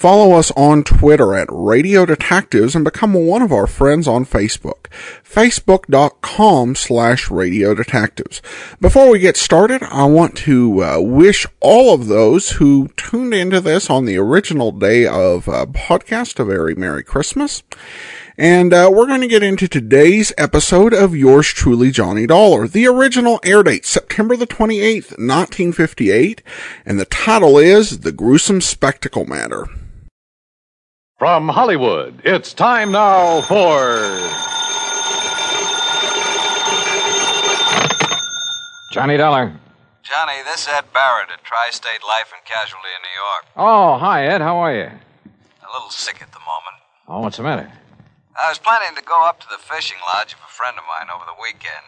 Follow us on Twitter at Radio Detectives and become one of our friends on Facebook. Facebook.com slash Radio Detectives. Before we get started, I want to uh, wish all of those who tuned into this on the original day of uh, podcast a very Merry Christmas. And uh, we're going to get into today's episode of Yours Truly, Johnny Dollar. The original air date, September the 28th, 1958, and the title is The Gruesome Spectacle Matter. From Hollywood, it's time now for. Johnny Dollar. Johnny, this is Ed Barrett at Tri State Life and Casualty in New York. Oh, hi, Ed. How are you? A little sick at the moment. Oh, what's the matter? I was planning to go up to the fishing lodge of a friend of mine over the weekend,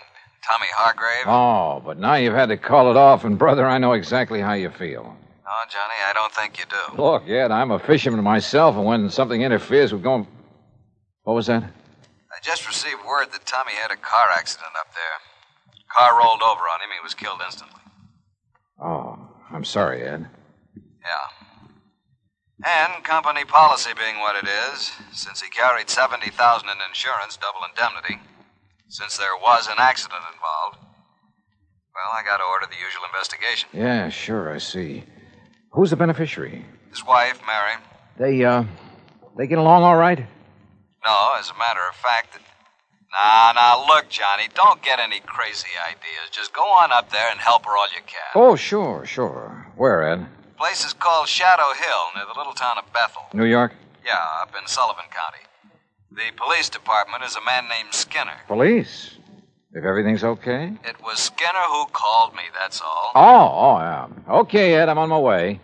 Tommy Hargrave. Oh, but now you've had to call it off, and brother, I know exactly how you feel. No, Johnny, I don't think you do. Look, Ed, I'm a fisherman myself, and when something interferes with going. What was that? I just received word that Tommy had a car accident up there. Car rolled over on him. He was killed instantly. Oh, I'm sorry, Ed. Yeah. And company policy being what it is, since he carried 70000 in insurance, double indemnity, since there was an accident involved, well, I got to order the usual investigation. Yeah, sure, I see. Who's the beneficiary? His wife, Mary. They, uh, they get along all right? No, as a matter of fact, that... Nah, nah, look, Johnny, don't get any crazy ideas. Just go on up there and help her all you can. Oh, sure, sure. Where, Ed? place is called Shadow Hill, near the little town of Bethel. New York? Yeah, up in Sullivan County. The police department is a man named Skinner. Police? If everything's okay? It was Skinner who called me, that's all. Oh, oh, yeah. Okay, Ed, I'm on my way.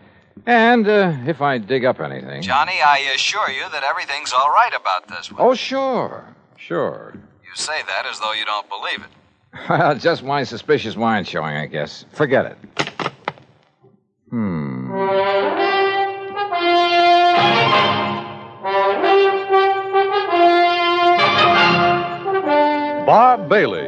And uh, if I dig up anything. Johnny, I assure you that everything's all right about this one. Oh, sure. Sure. You say that as though you don't believe it. Well, just my suspicious mind showing, I guess. Forget it. Hmm. Bob Bailey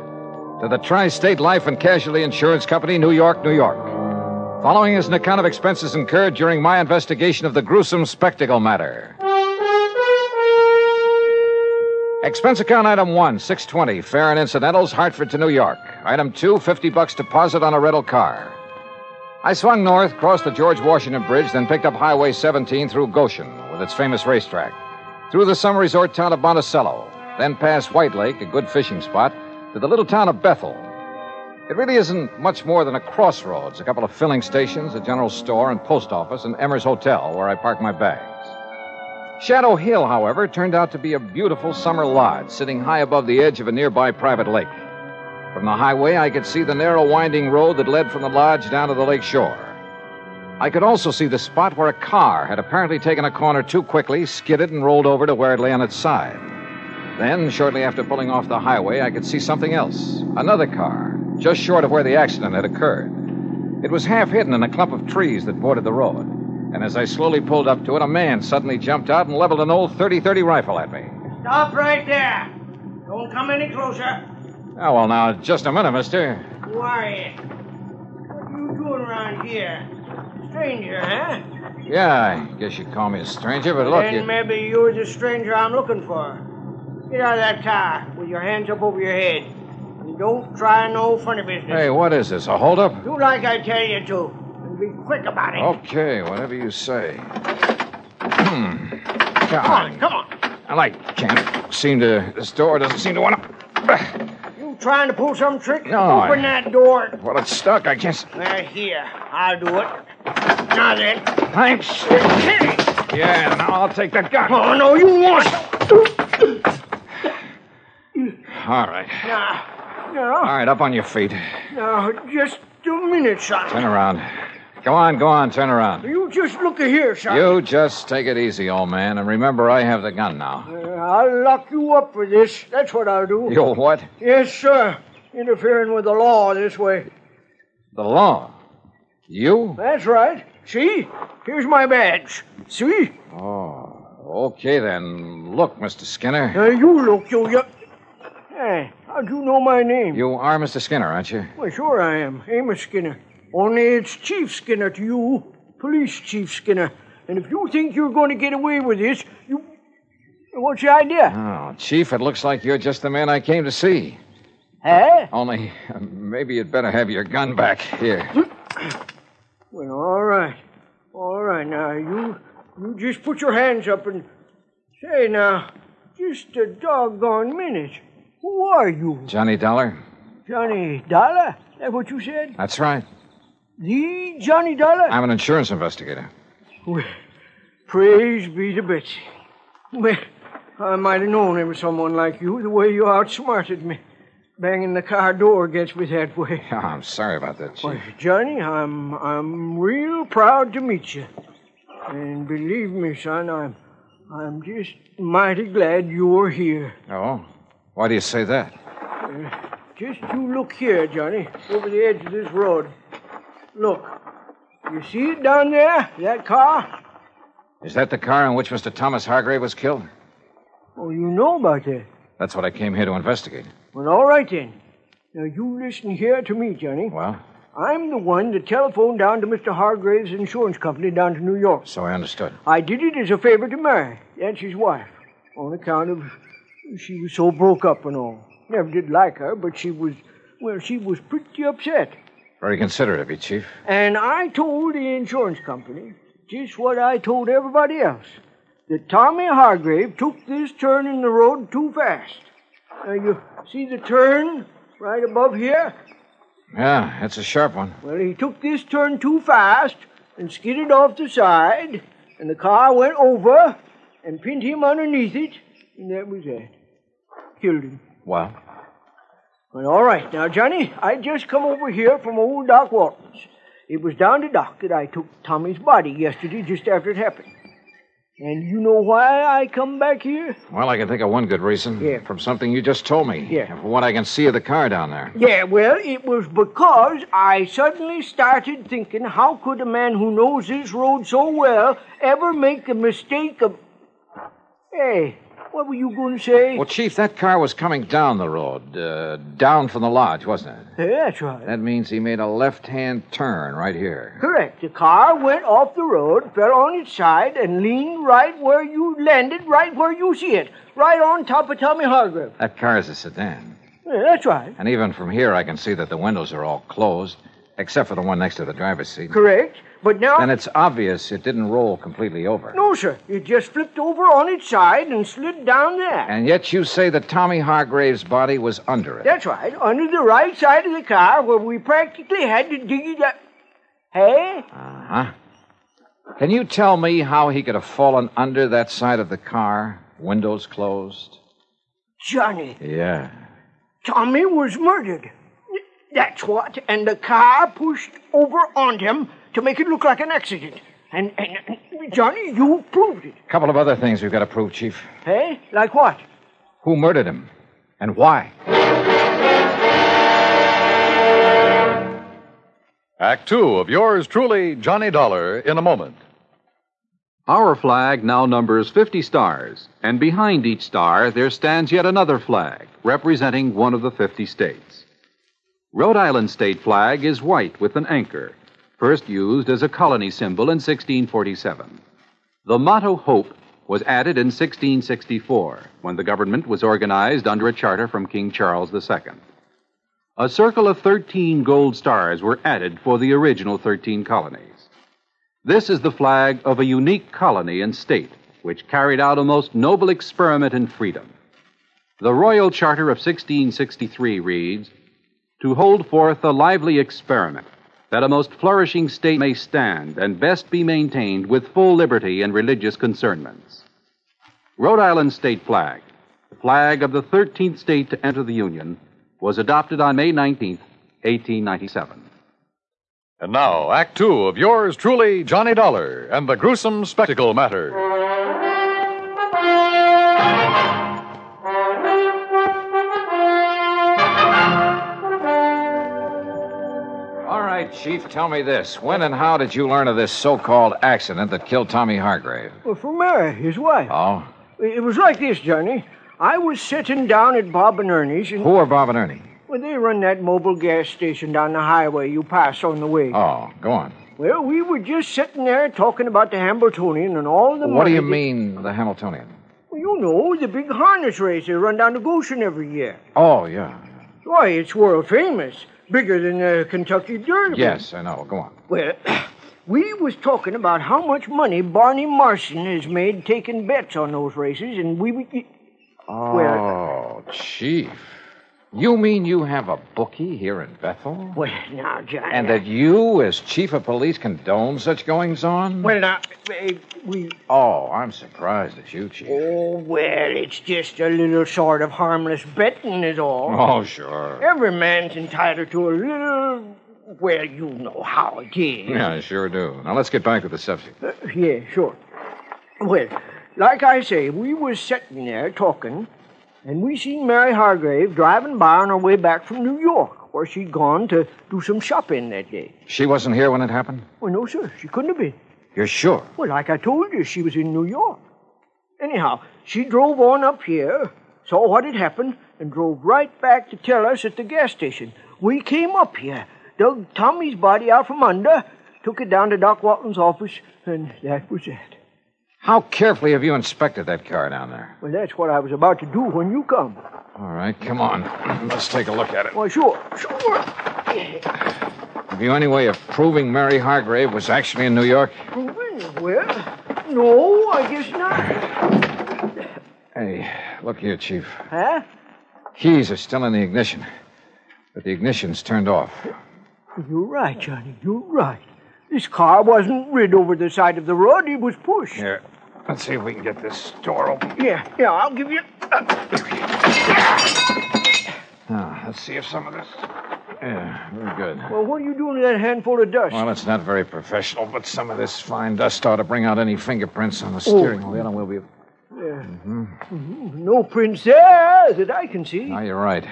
to the Tri State Life and Casualty Insurance Company, New York, New York. Following is an account of expenses incurred during my investigation of the gruesome spectacle matter. Expense account item one, 620, fare and incidentals, Hartford to New York. Item two, 50 bucks deposit on a rental car. I swung north, crossed the George Washington Bridge, then picked up Highway 17 through Goshen with its famous racetrack through the summer resort town of Monticello, then past White Lake, a good fishing spot, to the little town of Bethel. It really isn't much more than a crossroads, a couple of filling stations, a general store and post office, and Emmer's Hotel, where I park my bags. Shadow Hill, however, turned out to be a beautiful summer lodge sitting high above the edge of a nearby private lake. From the highway, I could see the narrow, winding road that led from the lodge down to the lake shore. I could also see the spot where a car had apparently taken a corner too quickly, skidded, and rolled over to where it lay on its side. Then, shortly after pulling off the highway, I could see something else another car, just short of where the accident had occurred. It was half hidden in a clump of trees that bordered the road. And as I slowly pulled up to it, a man suddenly jumped out and leveled an old 30 30 rifle at me. Stop right there. Don't come any closer. Oh, well, now, just a minute, mister. Who are you? What are you doing around here? Stranger, huh? Yeah, I guess you'd call me a stranger, but look. then you... maybe you're the stranger I'm looking for. Get out of that car with your hands up over your head. And don't try no funny business. Hey, what is this, a holdup? Do like I tell you to. And be quick about it. Okay, whatever you say. Hmm. Come on, come on. I like can't seem to. This door doesn't seem to want to. You trying to pull some trick? No, Open I- that door. Well, it's stuck. I can't. Well, here. I'll do it. Now then. Thanks. It. Yeah, now I'll take that gun. Oh, no, you won't. All right. Now, All now, right, up on your feet. No, just a minute, son. Turn around. Go on, go on, turn around. You just look here, son. You just take it easy, old man, and remember I have the gun now. Uh, I'll lock you up for this. That's what I'll do. You'll what? Yes, sir. Interfering with the law this way. The law. You? That's right. See? Here's my badge. See? Oh, okay then. Look, Mr. Skinner. Now you look, you. you... Hey, how'd you know my name? You are Mr. Skinner, aren't you? Well, sure I am. Amos Skinner. Only it's Chief Skinner to you. Police Chief Skinner. And if you think you're going to get away with this, you. What's your idea? Oh, Chief, it looks like you're just the man I came to see. Huh? Only, uh, maybe you'd better have your gun back. Here. Well, all right. All right, now, you. You just put your hands up and. Say, now, just a doggone minute. Who are you? Johnny Dollar? Johnny Dollar? That what you said? That's right. The Johnny Dollar? I'm an insurance investigator. Well, praise be to Betsy. Well, I might have known it was someone like you, the way you outsmarted me. Banging the car door against me that way. Oh, I'm sorry about that, Chief. Why, Johnny, I'm I'm real proud to meet you. And believe me, son, I'm I'm just mighty glad you're here. Oh? Why do you say that? Uh, just you look here, Johnny, over the edge of this road. Look. You see it down there? That car? Is that the car in which Mr. Thomas Hargrave was killed? Oh, you know about that. That's what I came here to investigate. Well, all right then. Now you listen here to me, Johnny. Well, I'm the one that telephoned down to Mr. Hargrave's insurance company down to New York. so I understood. I did it as a favor to Mary. That's his wife. On account of she was so broke up and all. Never did like her, but she was well, she was pretty upset. Very considerate of you, Chief. And I told the insurance company just what I told everybody else. That Tommy Hargrave took this turn in the road too fast. Now you see the turn right above here? Yeah, that's a sharp one. Well, he took this turn too fast and skidded off the side, and the car went over and pinned him underneath it, and that was that. Killed him. Well, Well, all right. Now, Johnny, I just come over here from old Doc Walton's. It was down to Doc that I took Tommy's body yesterday just after it happened. And you know why I come back here? well, I can think of one good reason. Yeah. From something you just told me. Yeah. And from what I can see of the car down there. Yeah, well, it was because I suddenly started thinking how could a man who knows this road so well ever make the mistake of. Hey, what were you going to say? Well, Chief, that car was coming down the road, uh, down from the lodge, wasn't it? Yeah, that's right. That means he made a left hand turn right here. Correct. The car went off the road, fell on its side, and leaned right where you landed, right where you see it, right on top of Tommy Hargrave. That car is a sedan. Yeah, that's right. And even from here, I can see that the windows are all closed, except for the one next to the driver's seat. Correct. But now. Then it's obvious it didn't roll completely over. No, sir. It just flipped over on its side and slid down there. And yet you say that Tommy Hargrave's body was under it. That's right, under the right side of the car where we practically had to dig it up. Hey? Uh huh. Can you tell me how he could have fallen under that side of the car, windows closed? Johnny, Yeah. Tommy was murdered. That's what. And the car pushed over on him to make it look like an accident. And, and, and Johnny, you proved it. A couple of other things we've got to prove, Chief. Hey? Like what? Who murdered him? And why? Act two of yours truly, Johnny Dollar, in a moment. Our flag now numbers 50 stars, and behind each star there stands yet another flag, representing one of the 50 states. Rhode Island state flag is white with an anchor, first used as a colony symbol in 1647. The motto Hope was added in 1664, when the government was organized under a charter from King Charles II. A circle of 13 gold stars were added for the original 13 colonies. This is the flag of a unique colony and state which carried out a most noble experiment in freedom. The Royal Charter of 1663 reads To hold forth a lively experiment that a most flourishing state may stand and best be maintained with full liberty and religious concernments. Rhode Island State Flag, the flag of the 13th state to enter the Union, was adopted on May 19, 1897. And now, Act Two of yours truly, Johnny Dollar, and the gruesome spectacle matter. Chief, tell me this. When and how did you learn of this so called accident that killed Tommy Hargrave? Well, from Mary, his wife. Oh? It was like this, Johnny. I was sitting down at Bob and Ernie's, and Who are Bob and Ernie? well, they run that mobile gas station down the highway you pass on the way. Oh, go on. Well, we were just sitting there talking about the Hambletonian and all the What do you that- mean, the Hambletonian? Well, you know, the big harness race they run down to Goshen every year. Oh, yeah. Why, it's world famous. Bigger than the Kentucky Derby. Yes, I know. Go on. Well, we was talking about how much money Barney Marson has made taking bets on those races, and we... we Oh, Chief. You mean you have a bookie here in Bethel? well, now, Johnny... And that you, as chief of police, condone such goings on? Well, now, we... Oh, I'm surprised at you, Chief. Oh, well, it's just a little sort of harmless betting is all. Oh, sure. Every man's entitled to a little... Well, you know how it is. Yeah, I sure do. Now let's get back to the subject. Uh, yeah, sure. Well, like I say, we was sitting there talking, and we seen Mary Hargrave driving by on her way back from New York, where she'd gone to do some shopping that day. She wasn't here when it happened? Well, no, sir, she couldn't have been. You're sure? Well, like I told you, she was in New York. Anyhow, she drove on up here, saw what had happened, and drove right back to tell us at the gas station. We came up here, dug Tommy's body out from under, took it down to Doc Walton's office, and that was that. How carefully have you inspected that car down there? Well, that's what I was about to do when you come. All right, come on. Let's take a look at it. Well, sure, sure. Have you any way of proving Mary Hargrave was actually in New York? Well, no, I guess not. Hey, look here, Chief. Huh? Keys are still in the ignition, but the ignition's turned off. You're right, Johnny. You're right. This car wasn't rid over the side of the road. It was pushed. Here, let's see if we can get this door open. Yeah, yeah, I'll give you. Now, ah, let's see if some of this. Yeah, very good. well, what are you doing with that handful of dust? Well, it's not very professional, but some of this fine dust ought to bring out any fingerprints on the steering wheel, and we'll be. Yeah. Mm-hmm. Mm-hmm. no prints there that I can see. Now, you're right.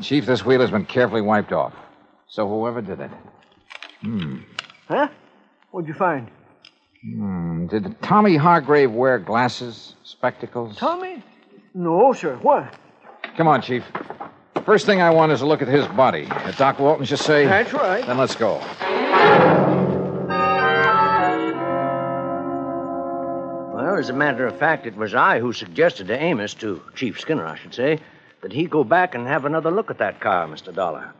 Chief, this wheel has been carefully wiped off. So whoever did it. Hmm. Huh? What'd you find? Hmm, did Tommy Hargrave wear glasses, spectacles? Tommy? No, sir. What? Come on, Chief. First thing I want is a look at his body. Did Doc Walton just say? That's right. Then let's go. Well, as a matter of fact, it was I who suggested to Amos, to Chief Skinner, I should say, that he go back and have another look at that car, Mr. Dollar.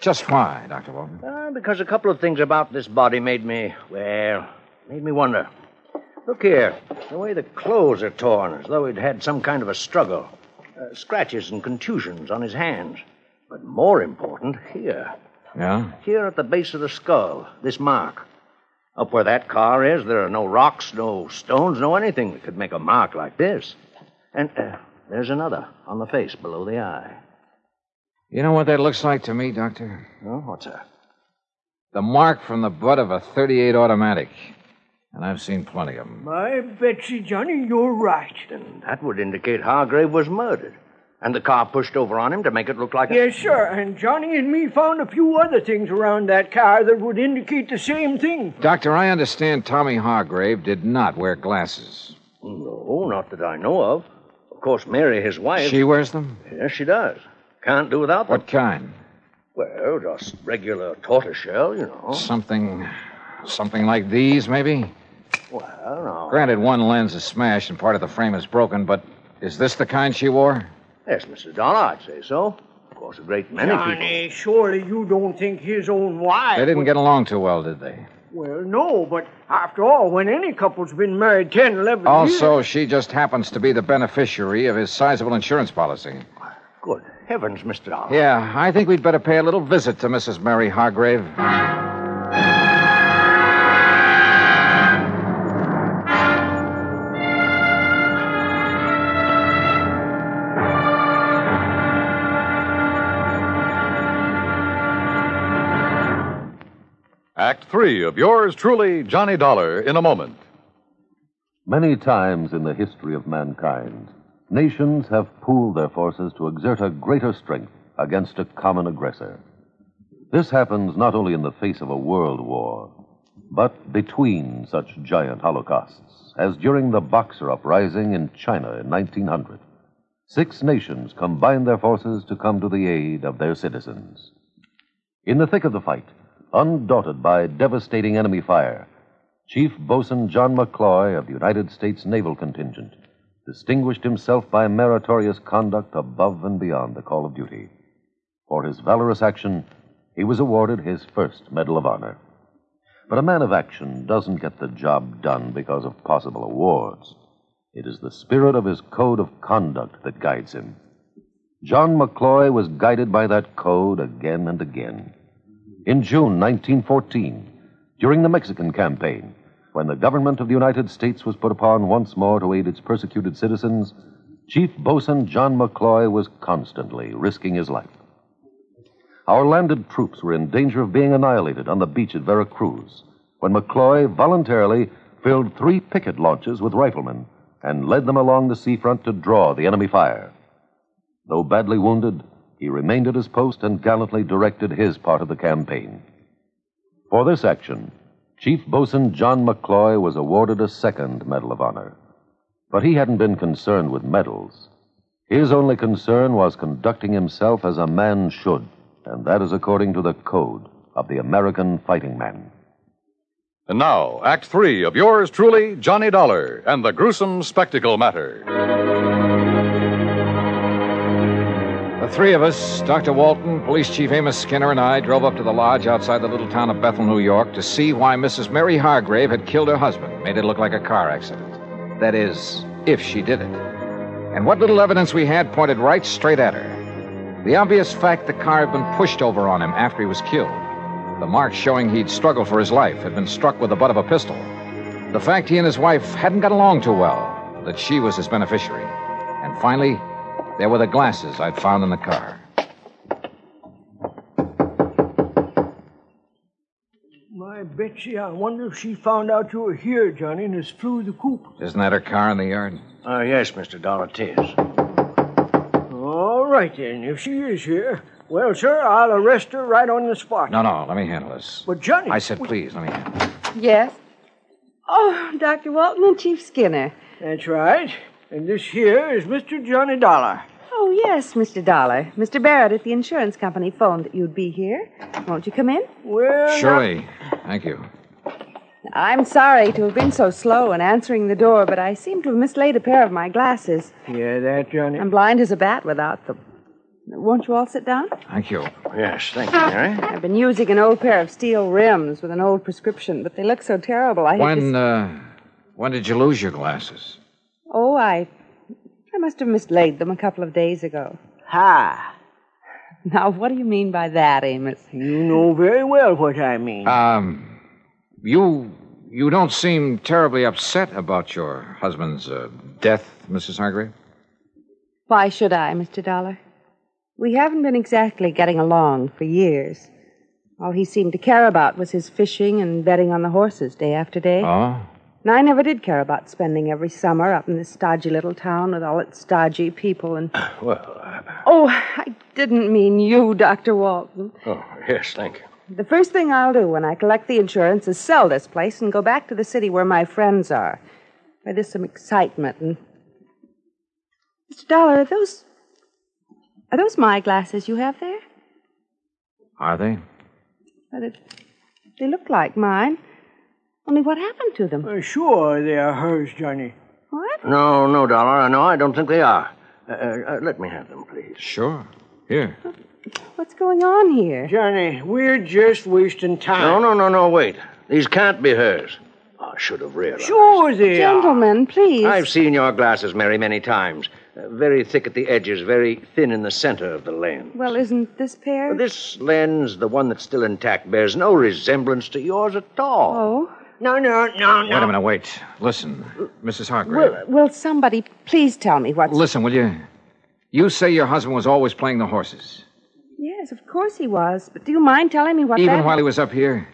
Just why, Dr. Walton? Uh, because a couple of things about this body made me, well, made me wonder. Look here, the way the clothes are torn, as though he'd had some kind of a struggle. Uh, scratches and contusions on his hands. But more important, here. Yeah? Here at the base of the skull, this mark. Up where that car is, there are no rocks, no stones, no anything that could make a mark like this. And uh, there's another on the face below the eye. You know what that looks like to me, Doctor? Oh, what's that? The mark from the butt of a 38 automatic. And I've seen plenty of them. My Betsy, Johnny, you're right. Then that would indicate Hargrave was murdered. And the car pushed over on him to make it look like a. Yes, sir. And Johnny and me found a few other things around that car that would indicate the same thing. Doctor, I understand Tommy Hargrave did not wear glasses. No, not that I know of. Of course, Mary, his wife. She wears them? Yes, she does. Can't do without them. What kind? Well, just regular tortoiseshell, you know. Something. something like these, maybe? Well, no. Granted, one lens is smashed and part of the frame is broken, but is this the kind she wore? Yes, Mr. Dollar, I'd say so. Of course, a great many people. Johnny, surely you don't think his own wife. They didn't would- get along too well, did they? Well, no, but after all, when any couple's been married 10, 11 Also, years. Also, she just happens to be the beneficiary of his sizable insurance policy. Good heavens, Mr. Dollar. Yeah, I think we'd better pay a little visit to Mrs. Mary Hargrave. Act three of yours truly, Johnny Dollar, in a moment. Many times in the history of mankind, nations have pooled their forces to exert a greater strength against a common aggressor. This happens not only in the face of a world war, but between such giant holocausts, as during the Boxer uprising in China in 1900. Six nations combined their forces to come to the aid of their citizens. In the thick of the fight, undaunted by devastating enemy fire, Chief Bosun John McCloy of the United States Naval Contingent distinguished himself by meritorious conduct above and beyond the call of duty. For his valorous action, he was awarded his first Medal of Honor. But a man of action doesn't get the job done because of possible awards. It is the spirit of his code of conduct that guides him. John McCloy was guided by that code again and again. In June 1914, during the Mexican campaign, when the government of the United States was put upon once more to aid its persecuted citizens, Chief Bosun John McCloy was constantly risking his life. Our landed troops were in danger of being annihilated on the beach at Veracruz when McCloy voluntarily filled three picket launches with riflemen and led them along the seafront to draw the enemy fire. Though badly wounded, he remained at his post and gallantly directed his part of the campaign. For this action, Chief Bosun John McCloy was awarded a second Medal of Honor. But he hadn't been concerned with medals. His only concern was conducting himself as a man should, and that is according to the code of the American fighting man. And now, Act Three of yours truly, Johnny Dollar, and the gruesome spectacle matter. The three of us, Dr. Walton, Police Chief Amos Skinner, and I, drove up to the lodge outside the little town of Bethel, New York, to see why Mrs. Mary Hargrave had killed her husband, made it look like a car accident. That is, if she did it. And what little evidence we had pointed right straight at her. The obvious fact the car had been pushed over on him after he was killed. The marks showing he'd struggled for his life had been struck with the butt of a pistol. The fact he and his wife hadn't got along too well, that she was his beneficiary. And finally, there were the glasses I'd found in the car. My Betsy, I wonder if she found out you were here, Johnny, and has flew the coop. Isn't that her car in the yard? Uh, yes, Mr. Dollar, it is. All right, then. If she is here, well, sir, I'll arrest her right on the spot. No, no, let me handle this. But, Johnny. I said, please, let me handle it. Yes? Oh, Dr. Walton and Chief Skinner. That's right. And this here is Mr. Johnny Dollar. Oh, yes, Mr. Dollar. Mr. Barrett at the insurance company phoned that you'd be here. Won't you come in? Well, Surely. Thank you. I'm sorry to have been so slow in answering the door, but I seem to have mislaid a pair of my glasses. now- Yeah, that, Johnny. I'm blind as a bat without them. Won't you all sit down? Thank you. Yes, thank you, Mary. I've been using an old pair of steel rims with an old prescription, but they look so terrible. I hate When, s- uh, when did you lose your glasses? Oh, I. I must have mislaid them a couple of days ago. Ha! Now, what do you mean by that, Amos? You know very well what I mean. Um, you, you don't seem terribly upset about your husband's uh, death, Mrs. Hargrave. Why should I, Mr. Dollar? We haven't been exactly getting along for years. All he seemed to care about was his fishing and betting on the horses day after day. Oh? And I never did care about spending every summer up in this stodgy little town with all its stodgy people and. Well, uh, Oh, I didn't mean you, Dr. Walton. oh, yes, thank you. The first thing I'll do when I collect the insurance is sell this place and go back to the city where my friends are, where there's some excitement and. Mr. Dollar, are those. Are those my glasses you have there? Are they? Well, they, they look like mine. Only what happened to them? Uh, sure, they are hers, Johnny. What? No, no, Dollar. No, I don't think they are. Uh, uh, uh, let me have them, please. Sure. Here. What's going on here? Johnny, we're just wasting time. No, no, no, no, wait. These can't be hers. I should have realized. Sure they are. Gentlemen, please. I've seen your glasses, Mary, many times. Uh, very thick at the edges, very thin in the center of the lens. Well, isn't this pair? This lens, the one that's still intact, bears no resemblance to yours at all. Oh. No, no, no, no. Wait a minute, wait. Listen, Mrs. Hargrave. Will, will somebody please tell me what's. Listen, will you? You say your husband was always playing the horses, Yes, of course he was. But do you mind telling me what even that... while he was up here.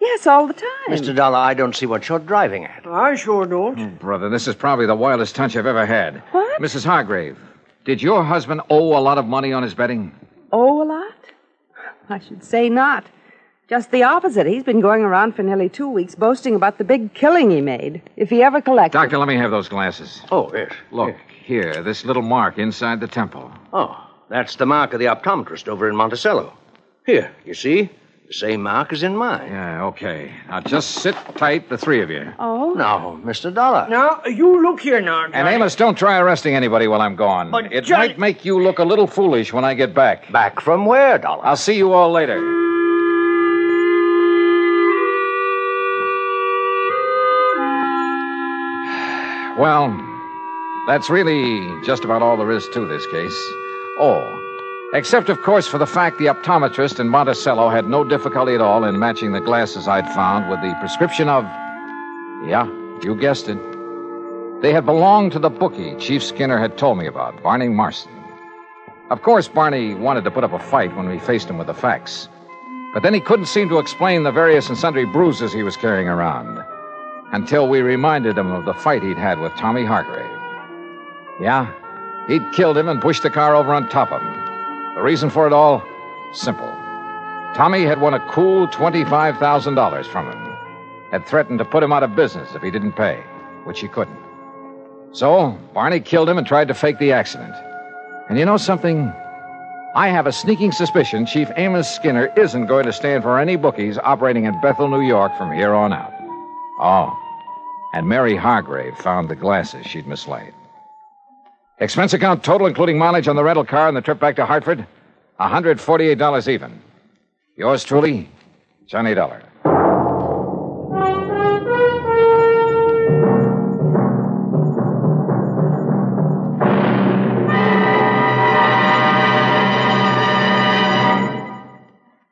Yes, all the time. Mr. Dollar, I don't see what you're driving at. I sure don't. Oh, brother, this is probably the wildest hunch I've ever had. What? Mrs. Hargrave, did your husband owe a lot of money on his betting? Oh, a lot? I should say not. Just the opposite. He's been going around for nearly two weeks boasting about the big killing he made. If he ever collected. Doctor, let me have those glasses. Oh, yes. Look, here, this little mark inside the temple. Oh, that's the mark of the optometrist over in Monticello. Here, you see? The same mark as in mine. Yeah, okay. Now just sit tight, the three of you. Oh? No, Mr. Dollar. Now, you look here now, And Amos, don't try arresting anybody while I'm gone. But, it Johnny- might make you look a little foolish when I get back. Back from where, Dollar? I'll see you all later. Well, that's really just about all there is to this case. Oh, except, of course, for the fact the optometrist in Monticello had no difficulty at all in matching the glasses I'd found with the prescription of. Yeah, you guessed it. They had belonged to the bookie Chief Skinner had told me about, Barney Marston. Of course, Barney wanted to put up a fight when we faced him with the facts. But then he couldn't seem to explain the various and sundry bruises he was carrying around until we reminded him of the fight he'd had with Tommy Hargrave. Yeah, he'd killed him and pushed the car over on top of him. The reason for it all? Simple. Tommy had won a cool $25,000 from him, had threatened to put him out of business if he didn't pay, which he couldn't. So, Barney killed him and tried to fake the accident. And you know something? I have a sneaking suspicion Chief Amos Skinner isn't going to stand for any bookies operating in Bethel, New York from here on out. Oh, and Mary Hargrave found the glasses she'd mislaid. Expense account total, including mileage on the rental car and the trip back to Hartford, $148 even. Yours truly, Johnny Dollar.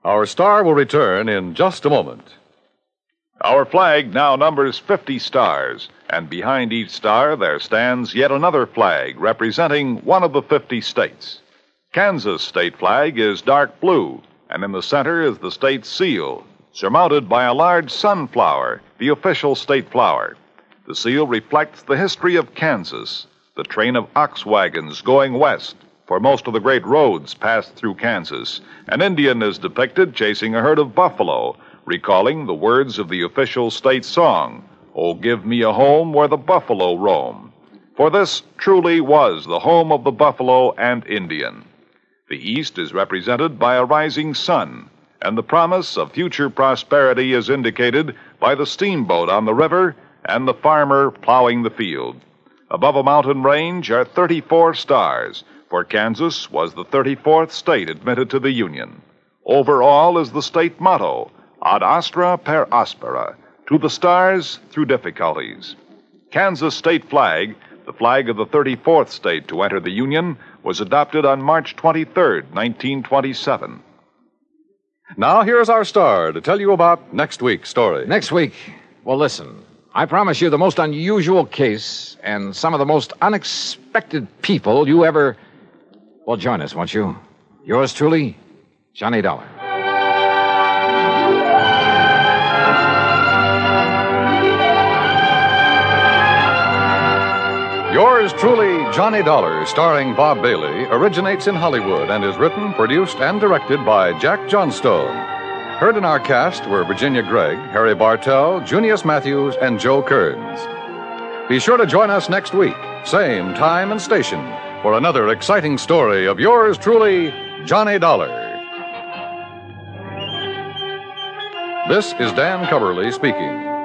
Our star will return in just a moment. Our flag now numbers 50 stars, and behind each star there stands yet another flag representing one of the 50 states. Kansas state flag is dark blue, and in the center is the state seal, surmounted by a large sunflower, the official state flower. The seal reflects the history of Kansas, the train of ox wagons going west, for most of the great roads passed through Kansas. An Indian is depicted chasing a herd of buffalo, recalling the words of the official state song, Oh, give me a home where the buffalo roam. For this truly was the home of the buffalo and Indian. The East is represented by a rising sun, and the promise of future prosperity is indicated by the steamboat on the river and the farmer plowing the field. Above a mountain range are 34 stars, for Kansas was the 34th state admitted to the Union. Overall is the state motto, Ad astra per aspera, to the stars through difficulties. Kansas state flag, the flag of the 34th state to enter the Union, was adopted on March 23, 1927. Now, here's our star to tell you about next week's story. Next week, well, listen. I promise you the most unusual case and some of the most unexpected people you ever. Well, join us, won't you? Yours truly, Johnny Dollar. Yours truly, Johnny Dollar, starring Bob Bailey, originates in Hollywood and is written, produced, and directed by Jack Johnstone. Heard in our cast were Virginia Gregg, Harry Bartell, Junius Matthews, and Joe Kearns. Be sure to join us next week, same time and station, for another exciting story of yours truly, Johnny Dollar. This is Dan Cubberly speaking.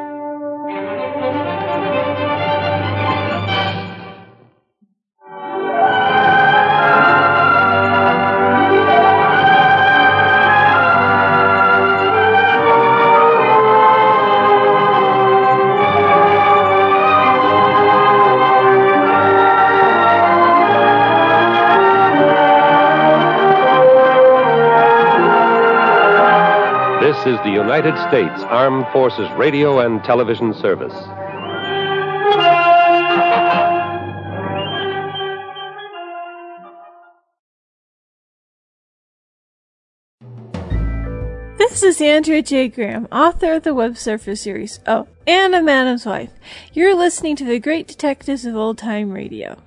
United States Armed Forces Radio and Television Service. This is Andrea J. Graham, author of the Web Surfer series. Oh, and a Madam's Wife. You're listening to the Great Detectives of Old Time Radio.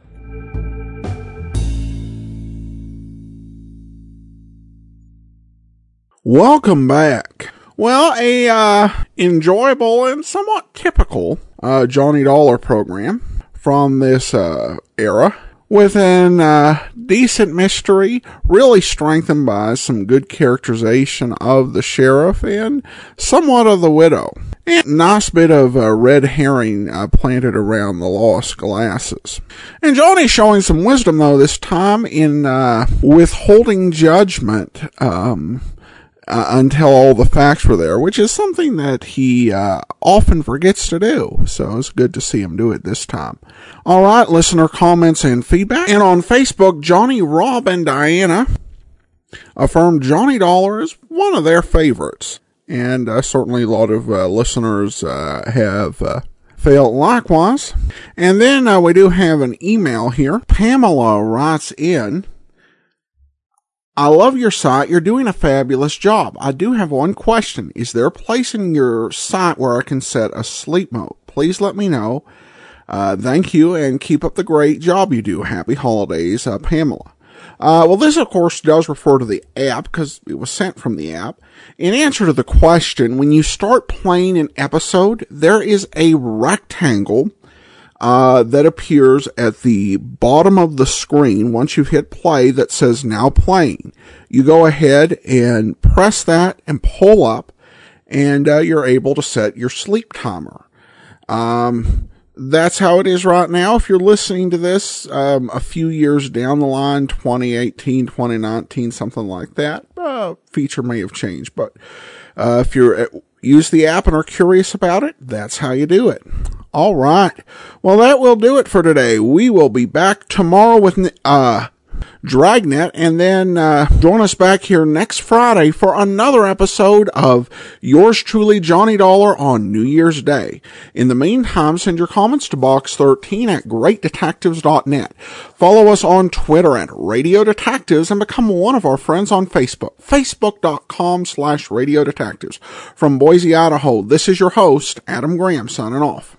Welcome back. Well, a uh, enjoyable and somewhat typical uh, Johnny Dollar program from this uh, era with an uh, decent mystery, really strengthened by some good characterization of the sheriff and somewhat of the widow. And nice bit of uh, red herring uh, planted around the lost glasses. And Johnny showing some wisdom though this time in uh, withholding judgment. Um, uh, until all the facts were there, which is something that he uh, often forgets to do. So it's good to see him do it this time. All right, listener comments and feedback. And on Facebook, Johnny, Rob, and Diana affirmed Johnny Dollar is one of their favorites. And uh, certainly a lot of uh, listeners uh, have uh, felt likewise. And then we do have an email here. Pamela writes in I love your site. You're doing a fabulous job. I do have one question. Is there a place in your site where I can set a sleep mode? Please let me know. Uh, thank you and keep up the great job you do. Happy holidays, uh, Pamela. Uh, well, this of course does refer to the app because it was sent from the app. In answer to the question, when you start playing an episode, there is a rectangle uh, that appears at the bottom of the screen once you've hit play that says now playing. You go ahead and press that and pull up and uh, you're able to set your sleep timer. Um, that's how it is right now. If you're listening to this um, a few years down the line, 2018, 2019, something like that, uh, feature may have changed. But uh, if you're at, use the app and are curious about it, that's how you do it. All right. Well, that will do it for today. We will be back tomorrow with uh, Dragnet, and then uh, join us back here next Friday for another episode of yours truly, Johnny Dollar, on New Year's Day. In the meantime, send your comments to box13 at greatdetectives.net. Follow us on Twitter at Radio Detectives and become one of our friends on Facebook, facebook.com slash Radio Detectives. From Boise, Idaho, this is your host, Adam Graham, signing off.